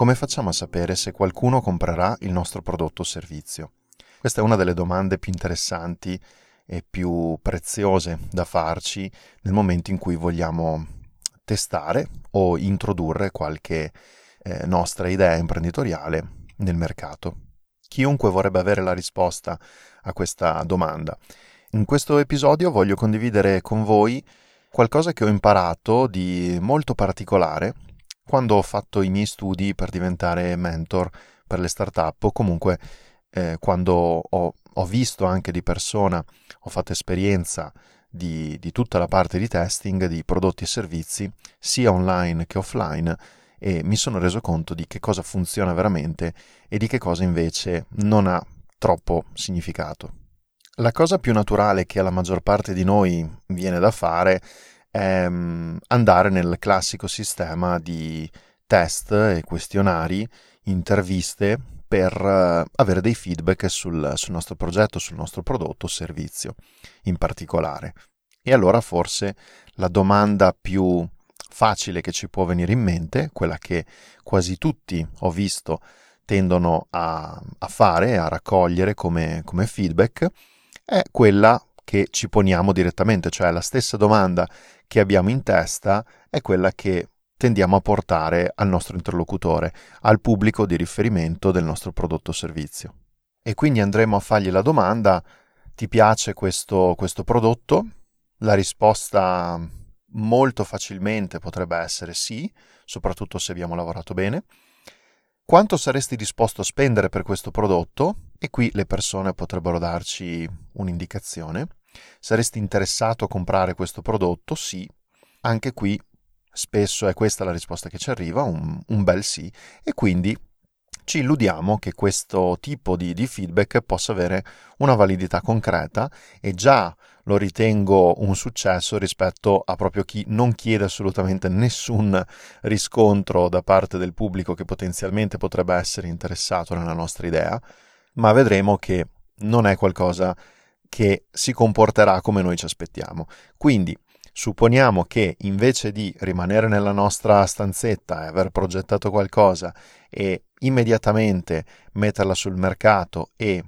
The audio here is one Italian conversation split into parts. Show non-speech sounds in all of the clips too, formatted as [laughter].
Come facciamo a sapere se qualcuno comprerà il nostro prodotto o servizio? Questa è una delle domande più interessanti e più preziose da farci nel momento in cui vogliamo testare o introdurre qualche eh, nostra idea imprenditoriale nel mercato. Chiunque vorrebbe avere la risposta a questa domanda. In questo episodio voglio condividere con voi qualcosa che ho imparato di molto particolare quando ho fatto i miei studi per diventare mentor per le startup o comunque eh, quando ho, ho, visto anche di persona, ho fatto esperienza di, di tutta la parte di testing di prodotti e servizi, sia online che offline, e mi sono reso conto di che cosa funziona veramente e di che cosa invece non ha troppo significato. La cosa più naturale che alla maggior parte di noi viene da fare è andare nel classico sistema di test e questionari, interviste per uh, avere dei feedback sul, sul nostro progetto, sul nostro prodotto o servizio in particolare. E allora forse la domanda più facile che ci può venire in mente, quella che quasi tutti ho visto tendono a, a fare, a raccogliere come, come feedback, è quella che ci poniamo direttamente, cioè la stessa domanda che abbiamo in testa è quella che tendiamo a portare al nostro interlocutore, al pubblico di riferimento del nostro prodotto o servizio. E quindi andremo a fargli la domanda, ti piace questo, questo prodotto? La risposta molto facilmente potrebbe essere sì, soprattutto se abbiamo lavorato bene. Quanto saresti disposto a spendere per questo prodotto? E qui le persone potrebbero darci un'indicazione. Saresti interessato a comprare questo prodotto? Sì. Anche qui spesso è questa la risposta che ci arriva, un, un bel sì, e quindi ci illudiamo che questo tipo di, di, feedback possa avere una validità concreta e già lo ritengo un successo rispetto a proprio chi non chiede assolutamente nessun riscontro da parte del pubblico che potenzialmente potrebbe essere interessato nella nostra idea, ma vedremo che non è qualcosa che si comporterà come noi ci aspettiamo. Quindi supponiamo che invece di rimanere nella nostra stanzetta e aver progettato qualcosa e immediatamente metterla sul mercato e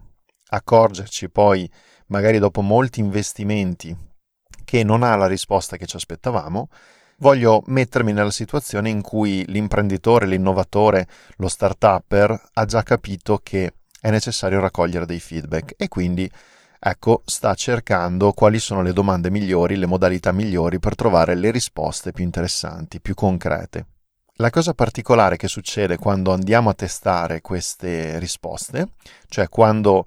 accorgerci poi, magari dopo molti investimenti, che non ha la risposta che ci aspettavamo, voglio mettermi nella situazione in cui l'imprenditore, l'innovatore, lo start-upper ha già capito che è necessario raccogliere dei feedback e quindi ecco, sta cercando quali sono le domande migliori, le modalità migliori per trovare le risposte più interessanti, più concrete. La cosa particolare che succede quando andiamo a testare queste risposte, cioè quando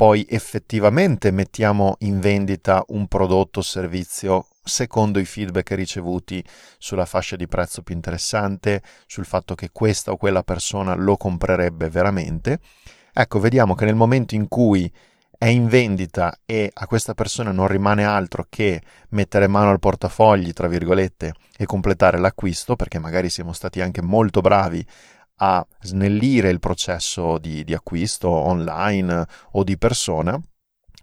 poi effettivamente mettiamo in vendita un prodotto o servizio secondo i feedback ricevuti sulla fascia di prezzo più interessante, sul fatto che questa o quella persona lo comprerebbe veramente, ecco, vediamo che nel momento in cui è in vendita e a questa persona non rimane altro che mettere mano al portafogli, tra virgolette, e completare l'acquisto, perché magari siamo stati anche molto bravi a snellire il processo di, di acquisto online o di persona,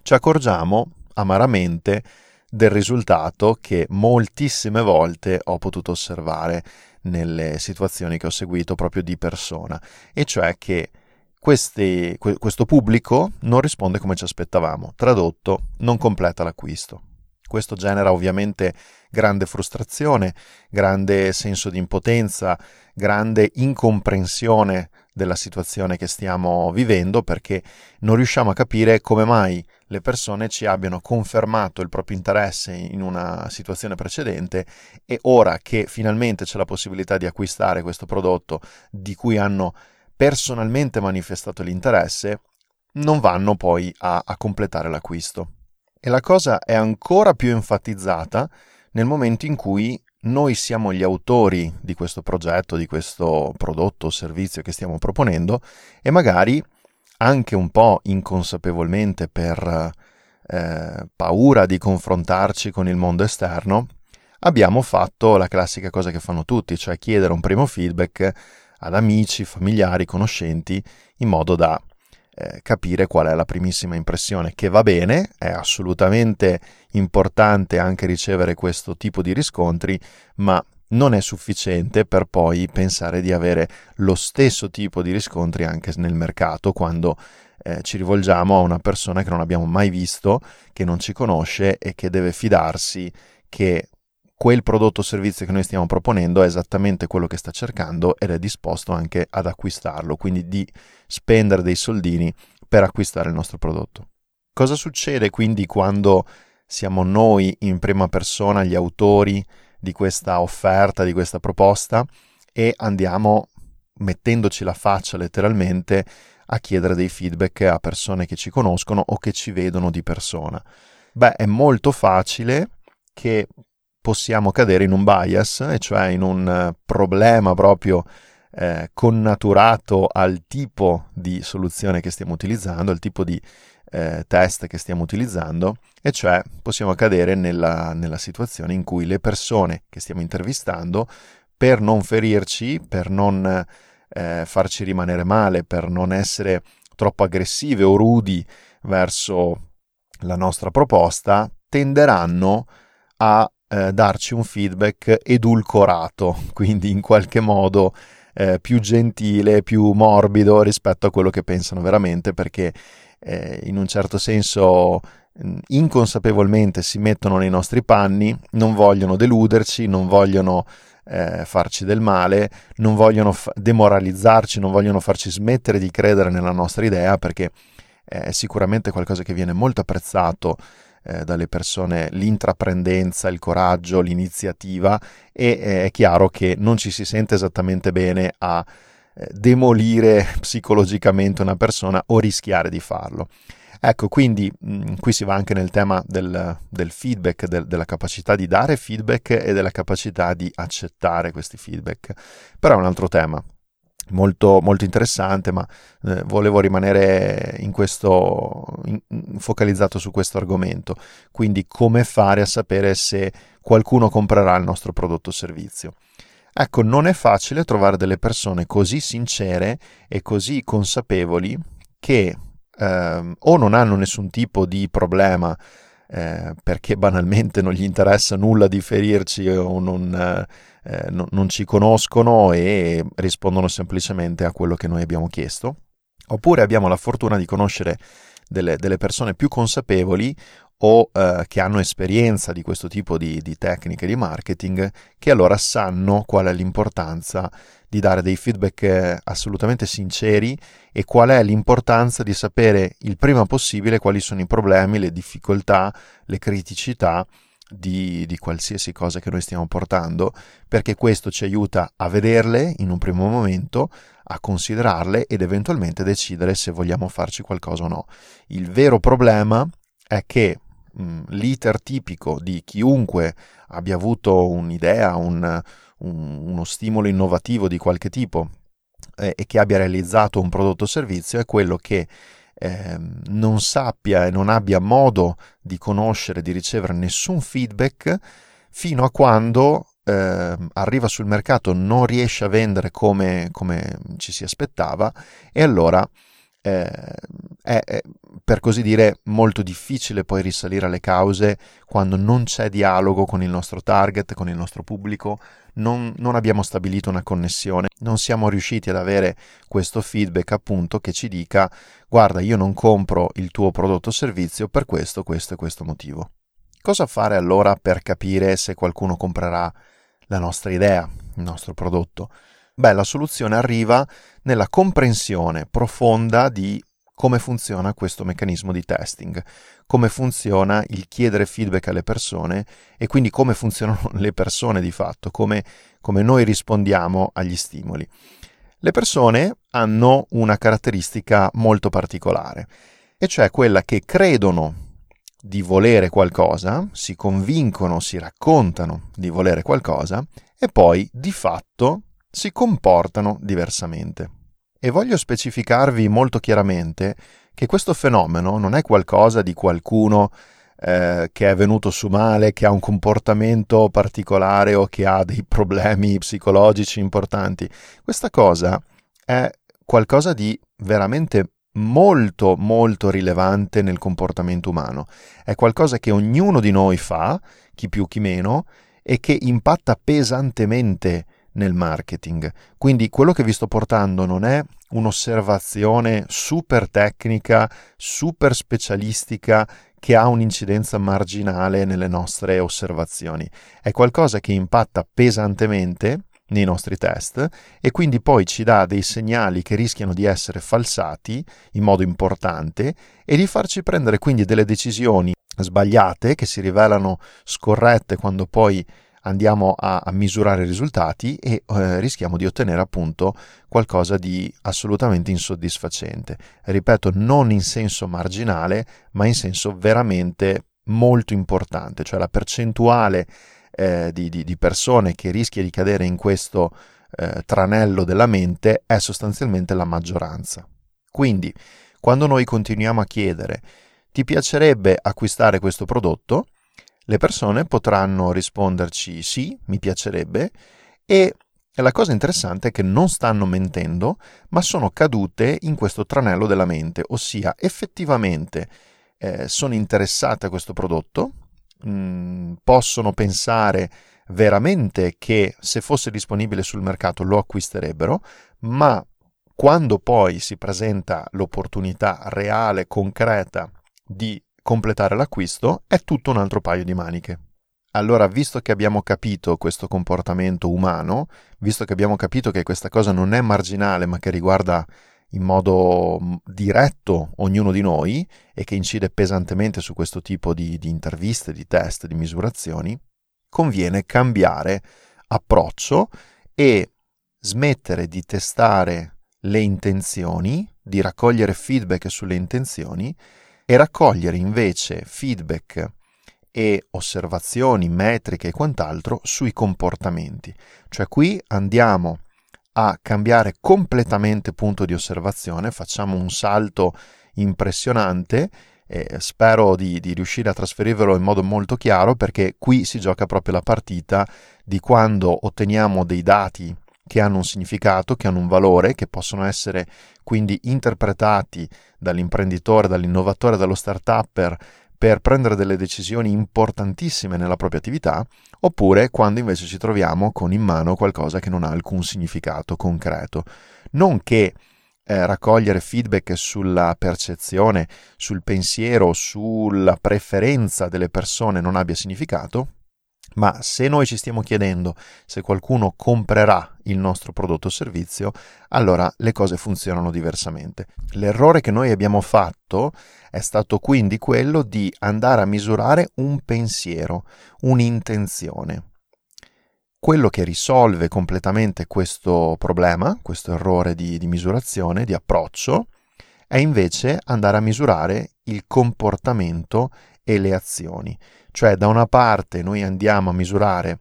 ci accorgiamo amaramente del risultato che moltissime volte ho potuto osservare nelle situazioni che ho seguito proprio di persona, e cioè che questi, questo pubblico non risponde come ci aspettavamo, tradotto, non completa l'acquisto. Questo genera ovviamente grande frustrazione, grande senso di impotenza, grande incomprensione della situazione che stiamo vivendo perché non riusciamo a capire come mai le persone ci abbiano confermato il proprio interesse in una situazione precedente e ora che finalmente c'è la possibilità di acquistare questo prodotto di cui hanno personalmente manifestato l'interesse, non vanno poi a, a completare l'acquisto. E la cosa è ancora più enfatizzata nel momento in cui noi siamo gli autori di questo progetto, di questo prodotto o servizio che stiamo proponendo e magari anche un po' inconsapevolmente per eh, paura di confrontarci con il mondo esterno, abbiamo fatto la classica cosa che fanno tutti, cioè chiedere un primo feedback ad amici, familiari, conoscenti, in modo da eh, capire qual è la primissima impressione, che va bene, è assolutamente importante anche ricevere questo tipo di riscontri, ma non è sufficiente per poi pensare di avere lo stesso tipo di riscontri anche nel mercato quando eh, ci rivolgiamo a una persona che non abbiamo mai visto, che non ci conosce e che deve fidarsi che quel prodotto o servizio che noi stiamo proponendo è esattamente quello che sta cercando ed è disposto anche ad acquistarlo, quindi di spendere dei soldini per acquistare il nostro prodotto. Cosa succede quindi quando siamo noi in prima persona gli autori di questa offerta, di questa proposta e andiamo mettendoci la faccia letteralmente a chiedere dei feedback a persone che ci conoscono o che ci vedono di persona? Beh, è molto facile che possiamo cadere in un bias, e cioè in un eh, problema proprio eh, connaturato al tipo di soluzione che stiamo utilizzando, al tipo di eh, test che stiamo utilizzando, e cioè possiamo cadere nella, nella situazione in cui le persone che stiamo intervistando, per non ferirci, per non eh, farci rimanere male, per non essere troppo aggressive o rudi verso la nostra proposta, tenderanno a eh, darci un feedback edulcorato, [laughs] quindi in qualche modo eh, più gentile, più morbido rispetto a quello che pensano veramente, perché eh, in un certo senso mm, inconsapevolmente si mettono nei nostri panni, non vogliono deluderci, non vogliono eh, farci del male, non vogliono fa- demoralizzarci, non vogliono farci smettere di credere nella nostra idea perché è sicuramente qualcosa che viene molto apprezzato eh, dalle persone l'intraprendenza, il coraggio, l'iniziativa e eh, è chiaro che non ci si sente esattamente bene a eh, demolire [laughs] psicologicamente una persona o rischiare di farlo. Ecco, quindi mh, mm, qui si va anche nel tema del, del feedback, del, della capacità di dare feedback e della capacità di accettare questi feedback. Però è un altro tema, molto, molto interessante, ma eh, volevo rimanere in questo, in, focalizzato su questo argomento. Quindi come fare a sapere se qualcuno comprerà il nostro prodotto o servizio. Ecco, non è facile trovare delle persone così sincere e così consapevoli che eh, o non hanno nessun tipo di problema eh, perché banalmente non gli interessa nulla di ferirci o non, eh, no, non ci conoscono e rispondono semplicemente a quello che noi abbiamo chiesto. Oppure abbiamo la fortuna di conoscere delle, delle persone più consapevoli o eh, che hanno esperienza di questo tipo di, di, tecniche di marketing, che allora sanno qual è l'importanza di dare dei feedback eh, assolutamente sinceri e qual è l'importanza di sapere il prima possibile quali sono i problemi, le difficoltà, le criticità di, di, qualsiasi cosa che noi stiamo portando, perché questo ci aiuta a vederle in un primo momento, a considerarle ed eventualmente decidere se vogliamo farci qualcosa o no. Il vero problema è che mh, l'iter tipico di chiunque abbia avuto un'idea, un, un, uno stimolo innovativo di qualche tipo eh, e che abbia realizzato un prodotto o servizio è quello che eh, non sappia e non abbia modo di conoscere, di ricevere nessun feedback fino a quando eh, arriva sul mercato, non riesce a vendere come, come ci si aspettava e allora eh, è, per così dire molto difficile poi risalire alle cause quando non c'è dialogo con il nostro target, con il nostro pubblico, non, non, abbiamo stabilito una connessione, non siamo riusciti ad avere questo feedback appunto che ci dica guarda io non compro il tuo prodotto o servizio per questo, questo e questo motivo. Cosa fare allora per capire se qualcuno comprerà la nostra idea, il nostro prodotto? Beh, la soluzione arriva nella comprensione profonda di come funziona questo meccanismo di testing, come funziona il chiedere feedback alle persone e quindi come funzionano [laughs] le persone di fatto, come, come noi rispondiamo agli stimoli. Le persone hanno una caratteristica molto particolare, e cioè quella che credono di volere qualcosa, si convincono, si raccontano di volere qualcosa e poi di fatto si comportano diversamente. E voglio specificarvi molto chiaramente che questo fenomeno non è qualcosa di qualcuno eh, che è venuto su male, che ha un comportamento particolare o che ha dei problemi psicologici importanti. Questa cosa è qualcosa di veramente molto molto rilevante nel comportamento umano. È qualcosa che ognuno di noi fa, chi più chi meno, e che impatta pesantemente nel marketing. Quindi quello che vi sto portando non è un'osservazione super tecnica, super specialistica che ha un'incidenza marginale nelle nostre osservazioni. È qualcosa che impatta pesantemente nei nostri test e quindi poi ci dà dei segnali che rischiano di essere falsati in modo importante e di farci prendere quindi delle decisioni sbagliate che si rivelano scorrette quando poi andiamo a, a misurare i risultati e eh, rischiamo di ottenere appunto qualcosa di assolutamente insoddisfacente. Ripeto, non in senso marginale, ma in senso veramente molto importante, cioè la percentuale eh, di, di, di, persone che rischia di cadere in questo eh, tranello della mente è sostanzialmente la maggioranza. Quindi, quando noi continuiamo a chiedere ti piacerebbe acquistare questo prodotto? Le persone potranno risponderci sì, mi piacerebbe e la cosa interessante è che non stanno mentendo, ma sono cadute in questo tranello della mente, ossia effettivamente eh, sono interessate a questo prodotto, mh, mm, possono pensare veramente che se fosse disponibile sul mercato lo acquisterebbero, ma quando poi si presenta l'opportunità reale, concreta di completare l'acquisto è tutto un altro paio di maniche. Allora, visto che abbiamo capito questo comportamento umano, visto che abbiamo capito che questa cosa non è marginale ma che riguarda in modo mm, diretto ognuno di noi e che incide pesantemente su questo tipo di, di interviste, di test, di misurazioni, conviene cambiare approccio e smettere di testare le intenzioni, di raccogliere feedback sulle intenzioni e raccogliere invece feedback e osservazioni, metriche e quant'altro sui comportamenti. Cioè qui andiamo a cambiare completamente punto di osservazione, facciamo un salto impressionante e spero di, di, riuscire a trasferirvelo in modo molto chiaro perché qui si gioca proprio la partita di quando otteniamo dei dati che hanno un significato, che hanno un valore, che possono essere quindi interpretati dall'imprenditore, dall'innovatore, dallo start-upper per prendere delle decisioni importantissime nella propria attività, oppure quando invece ci troviamo con in mano qualcosa che non ha alcun significato concreto. Non che eh, raccogliere feedback sulla percezione, sul pensiero, sulla preferenza delle persone non abbia significato, ma se noi ci stiamo chiedendo se qualcuno comprerà il nostro prodotto o servizio, allora le cose funzionano diversamente. L'errore che noi abbiamo fatto è stato quindi quello di andare a misurare un pensiero, un'intenzione. Quello che risolve completamente questo problema, questo errore di, di misurazione, di approccio, è invece andare a misurare il comportamento e le azioni. Cioè da una parte noi andiamo a misurare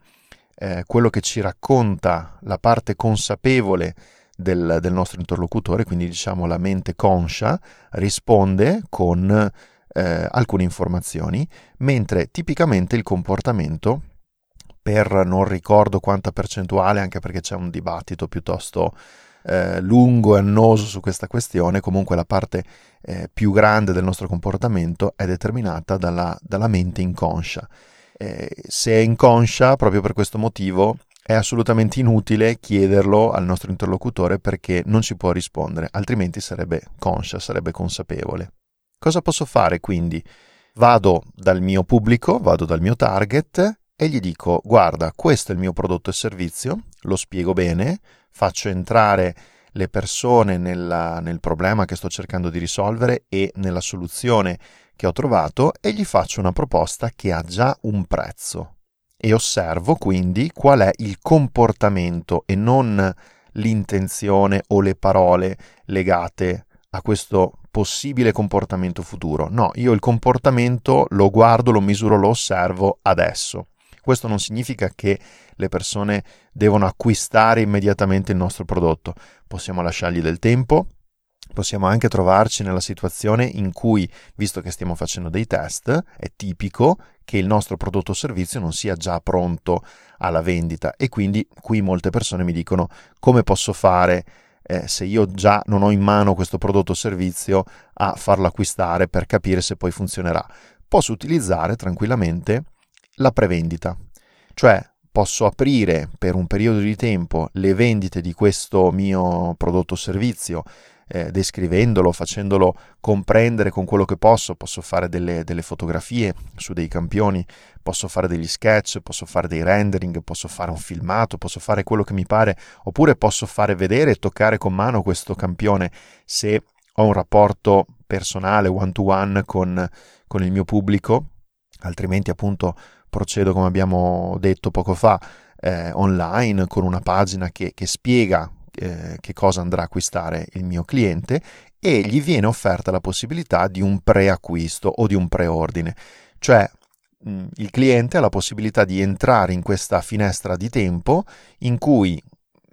eh, quello che ci racconta la parte consapevole del, del, nostro interlocutore, quindi diciamo la mente conscia, risponde con eh, alcune informazioni, mentre tipicamente il comportamento, per non ricordo quanta percentuale, anche perché c'è un dibattito piuttosto eh, lungo e annoso su questa questione, comunque la parte eh, più grande del nostro comportamento è determinata dalla, dalla mente inconscia. Eh, se è inconscia, proprio per questo motivo, è assolutamente inutile chiederlo al nostro interlocutore perché non ci può rispondere, altrimenti sarebbe conscia, sarebbe consapevole. Cosa posso fare quindi? Vado dal mio pubblico, vado dal mio target e gli dico guarda, questo è il mio prodotto e servizio, lo spiego bene, faccio entrare le persone nella, nel problema che sto cercando di risolvere e nella soluzione che ho trovato e gli faccio una proposta che ha già un prezzo e osservo quindi qual è il comportamento e non l'intenzione o le parole legate a questo possibile comportamento futuro. No, io il comportamento lo guardo, lo misuro, lo osservo adesso. Questo non significa che le persone devono acquistare immediatamente il nostro prodotto. Possiamo lasciargli del tempo, possiamo anche trovarci nella situazione in cui, visto che stiamo facendo dei test, è tipico che il nostro prodotto o servizio non sia già pronto alla vendita e quindi qui molte persone mi dicono come posso fare eh, se io già non ho in mano questo prodotto o servizio a farlo acquistare per capire se poi funzionerà. Posso utilizzare tranquillamente la prevendita, cioè posso aprire per un periodo di tempo le vendite di questo mio prodotto o servizio eh, descrivendolo, facendolo comprendere con quello che posso, posso fare delle, delle, fotografie su dei campioni, posso fare degli sketch, posso fare dei rendering, posso fare un filmato, posso fare quello che mi pare, oppure posso fare vedere e toccare con mano questo campione se ho un rapporto personale, one to one con, con il mio pubblico, altrimenti appunto procedo come abbiamo detto poco fa eh, online con una pagina che, che spiega eh, che cosa andrà a acquistare il mio cliente e gli viene offerta la possibilità di un preacquisto o di un preordine. Cioè mh, mm, il cliente ha la possibilità di entrare in questa finestra di tempo in cui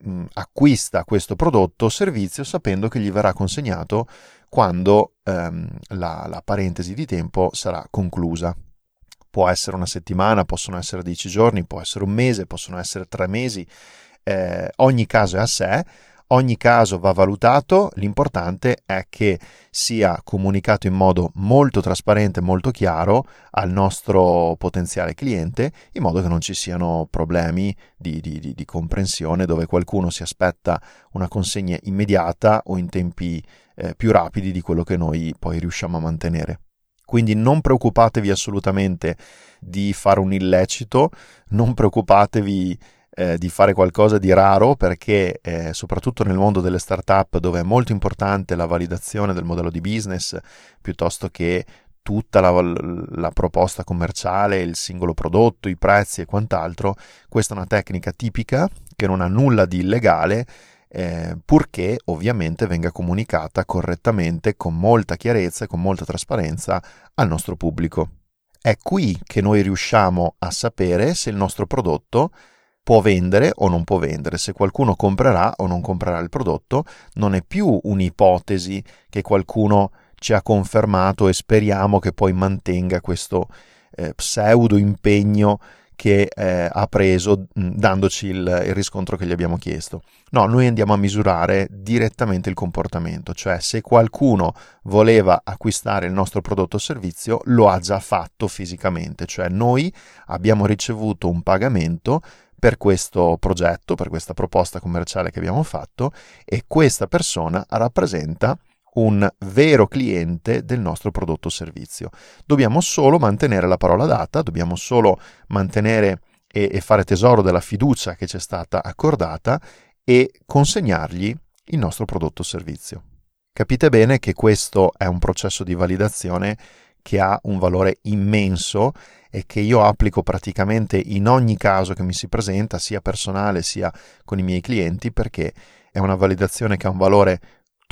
mh, mm, acquista questo prodotto o servizio sapendo che gli verrà consegnato quando ehm, la, la parentesi di tempo sarà conclusa può essere una settimana, possono essere dieci giorni, può essere un mese, possono essere tre mesi, eh, ogni caso è a sé, ogni caso va valutato, l'importante è che sia comunicato in modo molto trasparente, molto chiaro al nostro potenziale cliente, in modo che non ci siano problemi di, di, di, di comprensione dove qualcuno si aspetta una consegna immediata o in tempi eh, più rapidi di quello che noi poi riusciamo a mantenere. Quindi non preoccupatevi assolutamente di fare un illecito, non preoccupatevi eh, di fare qualcosa di raro perché eh, soprattutto nel mondo delle start-up dove è molto importante la validazione del modello di business piuttosto che tutta la, la, proposta commerciale, il singolo prodotto, i prezzi e quant'altro, questa è una tecnica tipica che non ha nulla di illegale, eh, purché ovviamente venga comunicata correttamente, con molta chiarezza e con molta trasparenza al nostro pubblico. È qui che noi riusciamo a sapere se il nostro prodotto può vendere o non può vendere, se qualcuno comprerà o non comprerà il prodotto, non è più un'ipotesi che qualcuno ci ha confermato e speriamo che poi mantenga questo eh, pseudo impegno che eh, ha preso dandoci il, il, riscontro che gli abbiamo chiesto. No, noi andiamo a misurare direttamente il comportamento, cioè se qualcuno voleva acquistare il nostro prodotto o servizio lo ha già fatto fisicamente, cioè noi abbiamo ricevuto un pagamento per questo progetto, per questa proposta commerciale che abbiamo fatto e questa persona rappresenta un vero cliente del nostro prodotto o servizio. Dobbiamo solo mantenere la parola data, dobbiamo solo mantenere e, e fare tesoro della fiducia che ci è stata accordata e consegnargli il nostro prodotto o servizio. Capite bene che questo è un processo di validazione che ha un valore immenso e che io applico praticamente in ogni caso che mi si presenta, sia personale sia con i miei clienti, perché è una validazione che ha un valore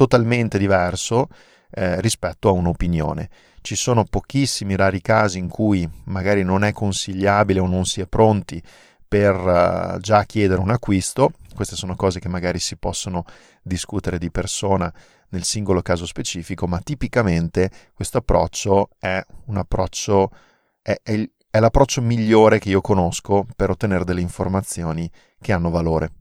totalmente diverso eh, rispetto a un'opinione. Ci sono pochissimi rari casi in cui magari non è consigliabile o non si è pronti per uh, già chiedere un acquisto. Queste sono cose che magari si possono discutere di persona nel singolo caso specifico, ma tipicamente questo approccio è un approccio è, è, il, è l'approccio migliore che io conosco per ottenere delle informazioni che hanno valore.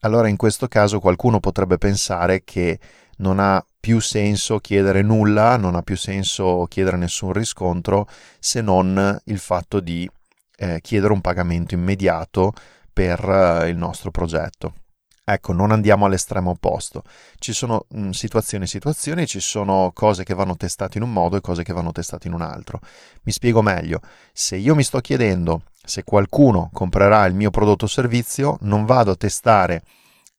Allora in questo caso qualcuno potrebbe pensare che non ha più senso chiedere nulla, non ha più senso chiedere nessun riscontro se non il fatto di eh, chiedere un pagamento immediato per eh, il nostro progetto. Ecco, non andiamo all'estremo opposto. Ci sono mh, mm, situazioni e situazioni, ci sono cose che vanno testate in un modo e cose che vanno testate in un altro. Mi spiego meglio. Se io mi sto chiedendo se qualcuno comprerà il mio prodotto o servizio, non vado a testare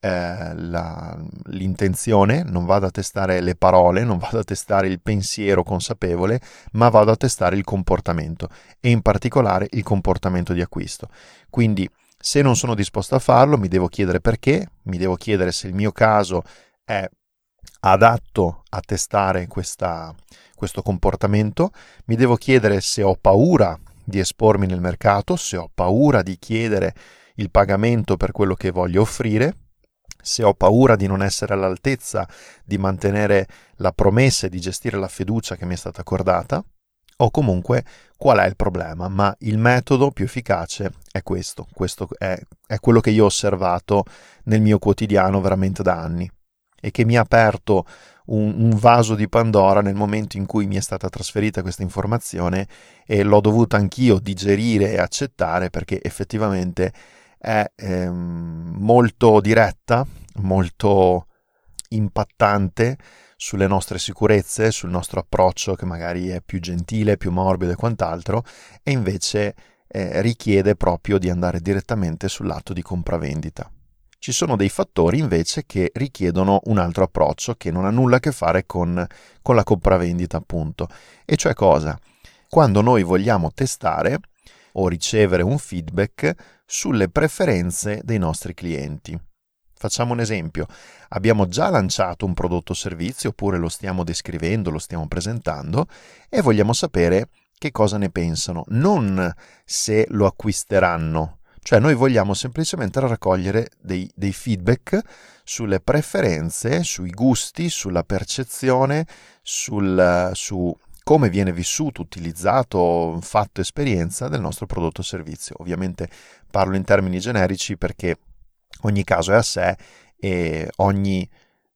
eh, la, l'intenzione, non vado a testare le parole, non vado a testare il pensiero consapevole, ma vado a testare il comportamento e in particolare il comportamento di acquisto. Quindi se non sono disposto a farlo, mi devo chiedere perché, mi devo chiedere se il mio caso è adatto a testare questa, questo comportamento, mi devo chiedere se ho paura di espormi nel mercato, se ho paura di chiedere il pagamento per quello che voglio offrire, se ho paura di non essere all'altezza di mantenere la promessa e di gestire la fiducia che mi è stata accordata, o comunque qual è il problema, ma il metodo più efficace è questo, questo è, è quello che io ho osservato nel mio quotidiano veramente da anni. e che mi ha aperto un, un, vaso di Pandora nel momento in cui mi è stata trasferita questa informazione e l'ho dovuta anch'io digerire e accettare perché effettivamente è ehm, molto diretta, molto impattante sulle nostre sicurezze, sul nostro approccio che magari è più gentile, più morbido e quant'altro, e invece eh, richiede proprio di andare direttamente sull'atto di compravendita. Ci sono dei fattori invece che richiedono un altro approccio che non ha nulla a che fare con, con la compravendita, appunto. E cioè cosa? Quando noi vogliamo testare o ricevere un feedback sulle preferenze dei nostri clienti. Facciamo un esempio. Abbiamo già lanciato un prodotto o servizio oppure lo stiamo descrivendo, lo stiamo presentando e vogliamo sapere che cosa ne pensano, non se lo acquisteranno cioè noi vogliamo semplicemente raccogliere dei, dei feedback sulle preferenze, sui gusti, sulla percezione, sul, su come viene vissuto, utilizzato, fatto esperienza del nostro prodotto o servizio. Ovviamente parlo in termini generici perché ogni caso è a sé e ogni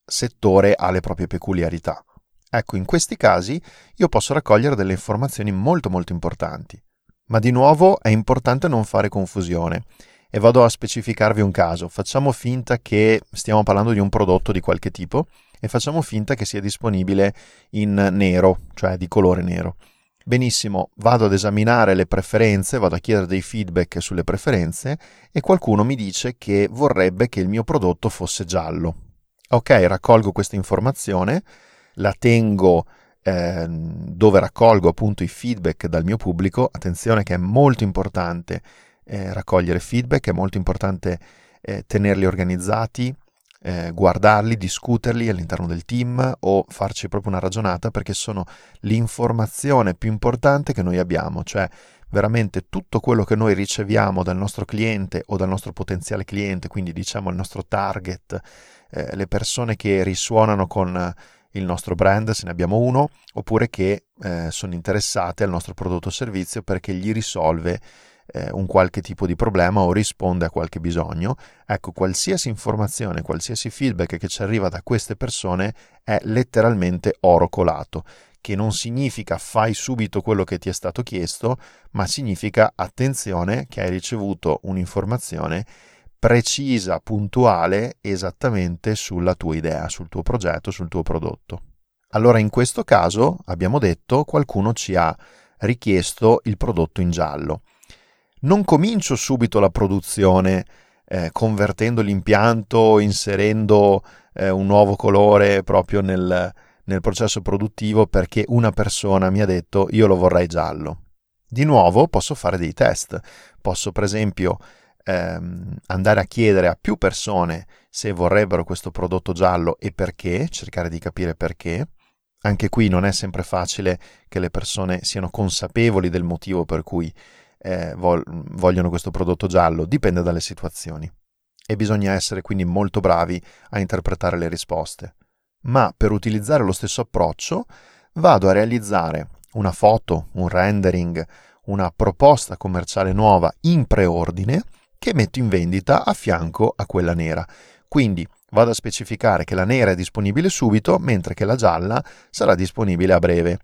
settore ha le proprie peculiarità. Ecco, in questi casi io posso raccogliere delle informazioni molto molto importanti. Ma di nuovo è importante non fare confusione e vado a specificarvi un caso. Facciamo finta che stiamo parlando di un prodotto di qualche tipo e facciamo finta che sia disponibile in nero, cioè di colore nero. Benissimo, vado ad esaminare le preferenze, vado a chiedere dei feedback sulle preferenze e qualcuno mi dice che vorrebbe che il mio prodotto fosse giallo. Ok, raccolgo questa informazione, la tengo eh, dove raccolgo appunto i feedback dal mio pubblico. Attenzione che è molto importante eh, raccogliere feedback, è molto importante eh, tenerli organizzati, eh, guardarli, discuterli all'interno del team o farci proprio una ragionata perché sono l'informazione più importante che noi abbiamo, cioè veramente tutto quello che noi riceviamo dal nostro cliente o dal nostro potenziale cliente, quindi diciamo il nostro target, eh, le persone che risuonano con il nostro brand, se ne abbiamo uno, oppure che eh, sono interessate al nostro prodotto o servizio perché gli risolve eh, un qualche tipo di problema o risponde a qualche bisogno. Ecco, qualsiasi informazione, qualsiasi feedback che ci arriva da queste persone è letteralmente oro colato che non significa fai subito quello che ti è stato chiesto, ma significa attenzione che hai ricevuto un'informazione precisa, puntuale, esattamente sulla tua idea, sul tuo progetto, sul tuo prodotto. Allora in questo caso abbiamo detto qualcuno ci ha richiesto il prodotto in giallo. Non comincio subito la produzione eh, convertendo l'impianto, inserendo eh, un nuovo colore proprio nel, nel processo produttivo perché una persona mi ha detto io lo vorrei giallo. Di nuovo posso fare dei test. Posso per esempio ehm, andare a chiedere a più persone se vorrebbero questo prodotto giallo e perché, cercare di capire perché. Anche qui non è sempre facile che le persone siano consapevoli del motivo per cui eh, vogliono questo prodotto giallo, dipende dalle situazioni. E bisogna essere quindi molto bravi a interpretare le risposte. Ma per utilizzare lo stesso approccio vado a realizzare una foto, un rendering, una proposta commerciale nuova in preordine che metto in vendita a fianco a quella nera. Quindi vado a specificare che la nera è disponibile subito, mentre che la gialla sarà disponibile a breve,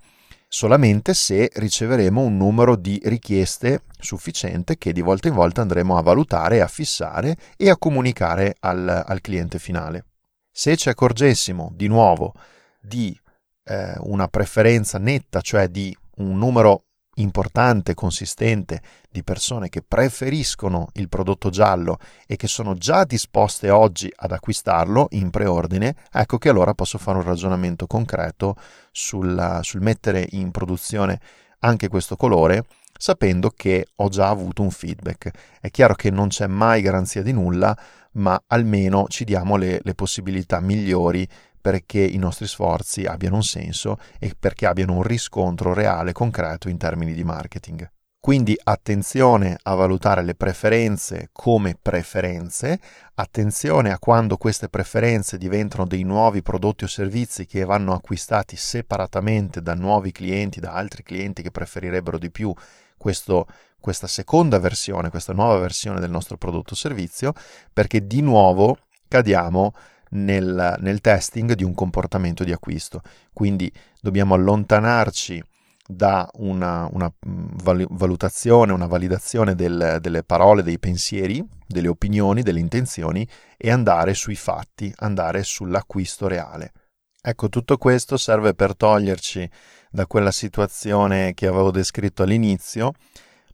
solamente se riceveremo un numero di richieste sufficiente che di volta in volta andremo a valutare, a fissare e a comunicare al, al cliente finale. Se ci accorgessimo di nuovo di eh, una preferenza netta, cioè di un numero importante, consistente di persone che preferiscono il prodotto giallo e che sono già disposte oggi ad acquistarlo in preordine, ecco che allora posso fare un ragionamento concreto sul, sul mettere in produzione anche questo colore sapendo che ho già avuto un feedback. È chiaro che non c'è mai garanzia di nulla, ma almeno ci diamo le, le possibilità migliori perché i nostri sforzi abbiano un senso e perché abbiano un riscontro reale, concreto in termini di marketing. Quindi attenzione a valutare le preferenze come preferenze, attenzione a quando queste preferenze diventano dei nuovi prodotti o servizi che vanno acquistati separatamente da nuovi clienti, da altri clienti che preferirebbero di più questo, questa seconda versione, questa nuova versione del nostro prodotto o servizio, perché di nuovo cadiamo nel, nel testing di un comportamento di acquisto. Quindi dobbiamo allontanarci da una, una valutazione, una validazione del, delle parole, dei pensieri, delle opinioni, delle intenzioni e andare sui fatti, andare sull'acquisto reale. Ecco, tutto questo serve per toglierci da quella situazione che avevo descritto all'inizio,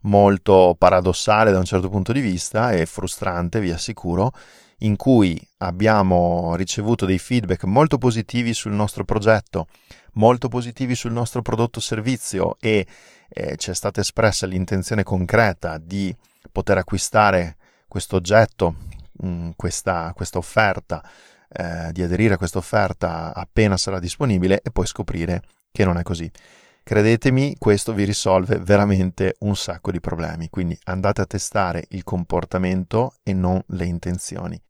molto paradossale da un certo punto di vista e frustrante, vi assicuro, in cui abbiamo ricevuto dei feedback molto positivi sul nostro progetto, molto positivi sul nostro prodotto servizio e eh, c'è stata espressa l'intenzione concreta di poter acquistare questo oggetto, mm, questa, questa, offerta, eh, di aderire a questa offerta appena sarà disponibile e poi scoprire che non è così. Credetemi, questo vi risolve veramente un sacco di problemi, quindi andate a testare il comportamento e non le intenzioni.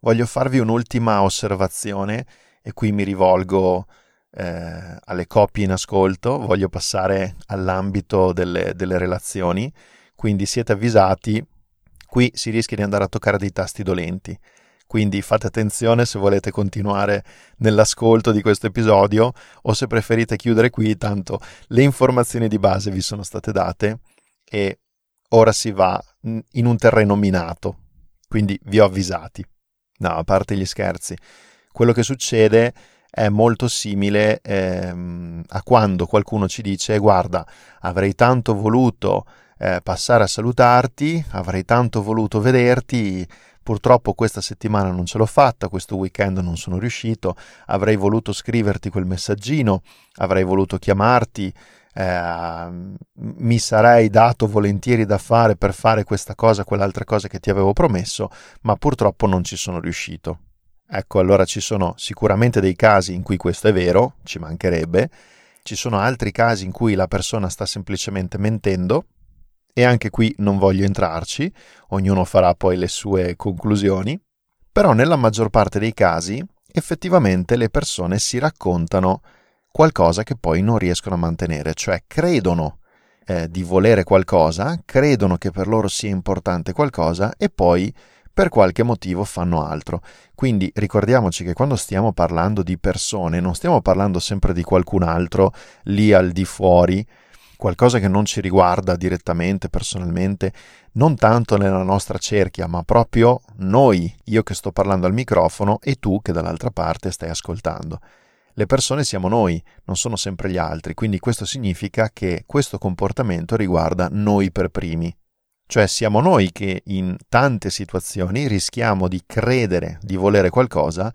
Voglio farvi un'ultima osservazione e qui mi rivolgo eh, alle coppie in ascolto, voglio passare all'ambito delle, delle relazioni, quindi siete avvisati, qui si rischia di andare a toccare dei tasti dolenti. Quindi fate attenzione se volete continuare nell'ascolto di questo episodio o se preferite chiudere qui, tanto le informazioni di base vi sono state date e ora si va in un terreno minato. Quindi vi ho avvisati. No, a parte gli scherzi, quello che succede è molto simile ehm, a quando qualcuno ci dice guarda, avrei tanto voluto eh, passare a salutarti, avrei tanto voluto vederti, Purtroppo questa settimana non ce l'ho fatta, questo weekend non sono riuscito, avrei voluto scriverti quel messaggino, avrei voluto chiamarti, eh, mi sarei dato volentieri da fare per fare questa cosa, quell'altra cosa che ti avevo promesso, ma purtroppo non ci sono riuscito. Ecco, allora ci sono sicuramente dei casi in cui questo è vero, ci mancherebbe, ci sono altri casi in cui la persona sta semplicemente mentendo, e anche qui non voglio entrarci, ognuno farà poi le sue conclusioni, però nella maggior parte dei casi effettivamente le persone si raccontano qualcosa che poi non riescono a mantenere, cioè credono eh, di volere qualcosa, credono che per loro sia importante qualcosa e poi per qualche motivo fanno altro. Quindi ricordiamoci che quando stiamo parlando di persone non stiamo parlando sempre di qualcun altro lì al di fuori qualcosa che non ci riguarda direttamente, personalmente, non tanto nella nostra cerchia, ma proprio noi, io che sto parlando al microfono e tu che dall'altra parte stai ascoltando. Le persone siamo noi, non sono sempre gli altri, quindi questo significa che questo comportamento riguarda noi per primi. Cioè siamo noi che in tante situazioni rischiamo di credere di volere qualcosa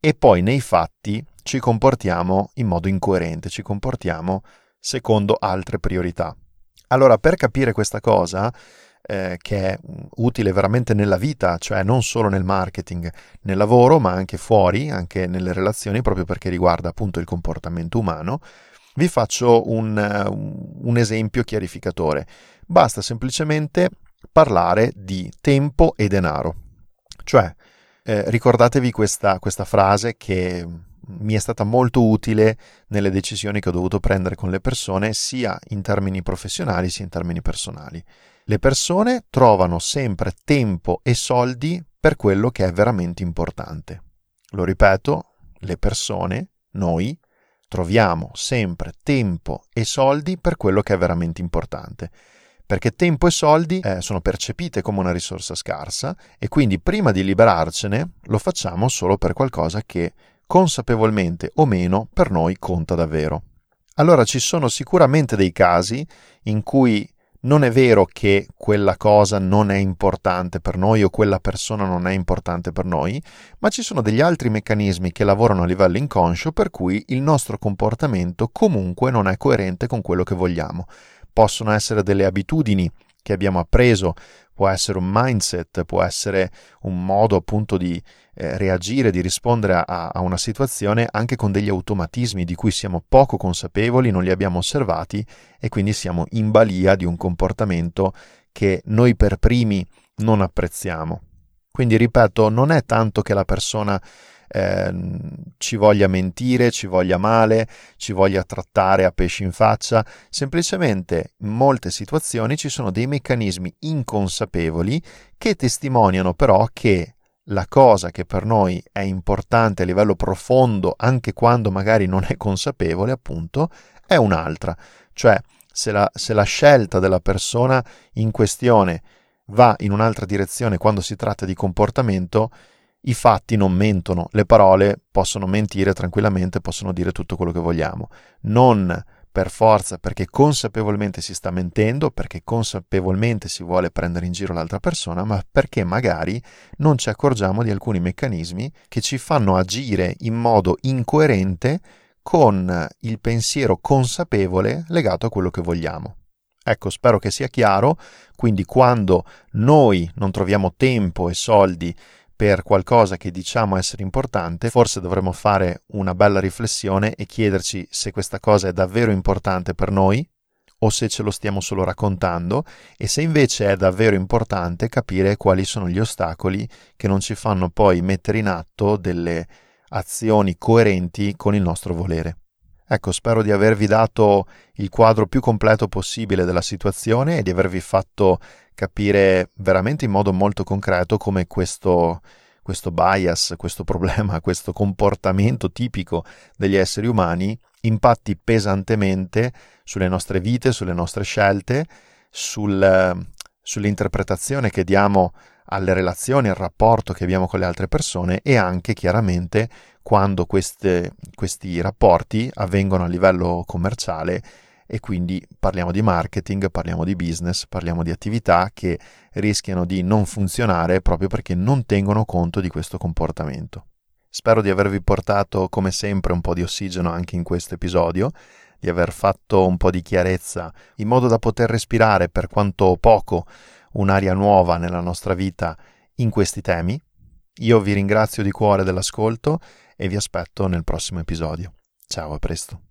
e poi nei fatti ci comportiamo in modo incoerente, ci comportiamo secondo altre priorità. Allora, per capire questa cosa, eh, che è utile veramente nella vita, cioè non solo nel marketing, nel lavoro, ma anche fuori, anche nelle relazioni, proprio perché riguarda appunto il comportamento umano, vi faccio un, un esempio chiarificatore. Basta semplicemente parlare di tempo e denaro. Cioè, eh, ricordatevi questa, questa frase che mi è stata molto utile nelle decisioni che ho dovuto prendere con le persone, sia in termini professionali sia in termini personali. Le persone trovano sempre tempo e soldi per quello che è veramente importante. Lo ripeto, le persone, noi, troviamo sempre tempo e soldi per quello che è veramente importante. Perché tempo e soldi eh, sono percepite come una risorsa scarsa e quindi prima di liberarcene lo facciamo solo per qualcosa che consapevolmente o meno, per noi conta davvero. Allora ci sono sicuramente dei casi in cui non è vero che quella cosa non è importante per noi o quella persona non è importante per noi, ma ci sono degli altri meccanismi che lavorano a livello inconscio per cui il nostro comportamento comunque non è coerente con quello che vogliamo. Possono essere delle abitudini che abbiamo appreso, può essere un mindset, può essere un modo appunto di eh, reagire, di rispondere a, a, una situazione anche con degli automatismi di cui siamo poco consapevoli, non li abbiamo osservati e quindi siamo in balia di un comportamento che noi per primi non apprezziamo. Quindi ripeto, non è tanto che la persona eh, ci voglia mentire, ci voglia male, ci voglia trattare a pesci in faccia, semplicemente in molte situazioni ci sono dei meccanismi inconsapevoli che testimoniano però che la cosa che per noi è importante a livello profondo, anche quando magari non è consapevole, appunto, è un'altra. Cioè, se la, se la scelta della persona in questione va in un'altra direzione quando si tratta di comportamento, i fatti non mentono, le parole possono mentire tranquillamente, possono dire tutto quello che vogliamo. Non per forza perché consapevolmente si sta mentendo, perché consapevolmente si vuole prendere in giro l'altra persona, ma perché magari non ci accorgiamo di alcuni meccanismi che ci fanno agire in modo incoerente con il pensiero consapevole legato a quello che vogliamo. Ecco, spero che sia chiaro, quindi quando noi non troviamo tempo e soldi per qualcosa che diciamo essere importante, forse dovremmo fare una bella riflessione e chiederci se questa cosa è davvero importante per noi o se ce lo stiamo solo raccontando e se invece è davvero importante capire quali sono gli ostacoli che non ci fanno poi mettere in atto delle azioni coerenti con il nostro volere. Ecco, spero di avervi dato il quadro più completo possibile della situazione e di avervi fatto capire veramente in modo molto concreto come questo, questo bias, questo problema, [laughs] questo comportamento tipico degli esseri umani impatti pesantemente sulle nostre vite, sulle nostre scelte, sul, sull'interpretazione che diamo alle relazioni, al rapporto che abbiamo con le altre persone e anche chiaramente quando queste, questi rapporti avvengono a livello commerciale e quindi parliamo di marketing, parliamo di business, parliamo di attività che rischiano di non funzionare proprio perché non tengono conto di questo comportamento. Spero di avervi portato come sempre un po' di ossigeno anche in questo episodio, di aver fatto un po' di chiarezza in modo da poter respirare per quanto poco un'aria nuova nella nostra vita in questi temi. Io vi ringrazio di cuore dell'ascolto e vi aspetto nel prossimo episodio. Ciao, a presto.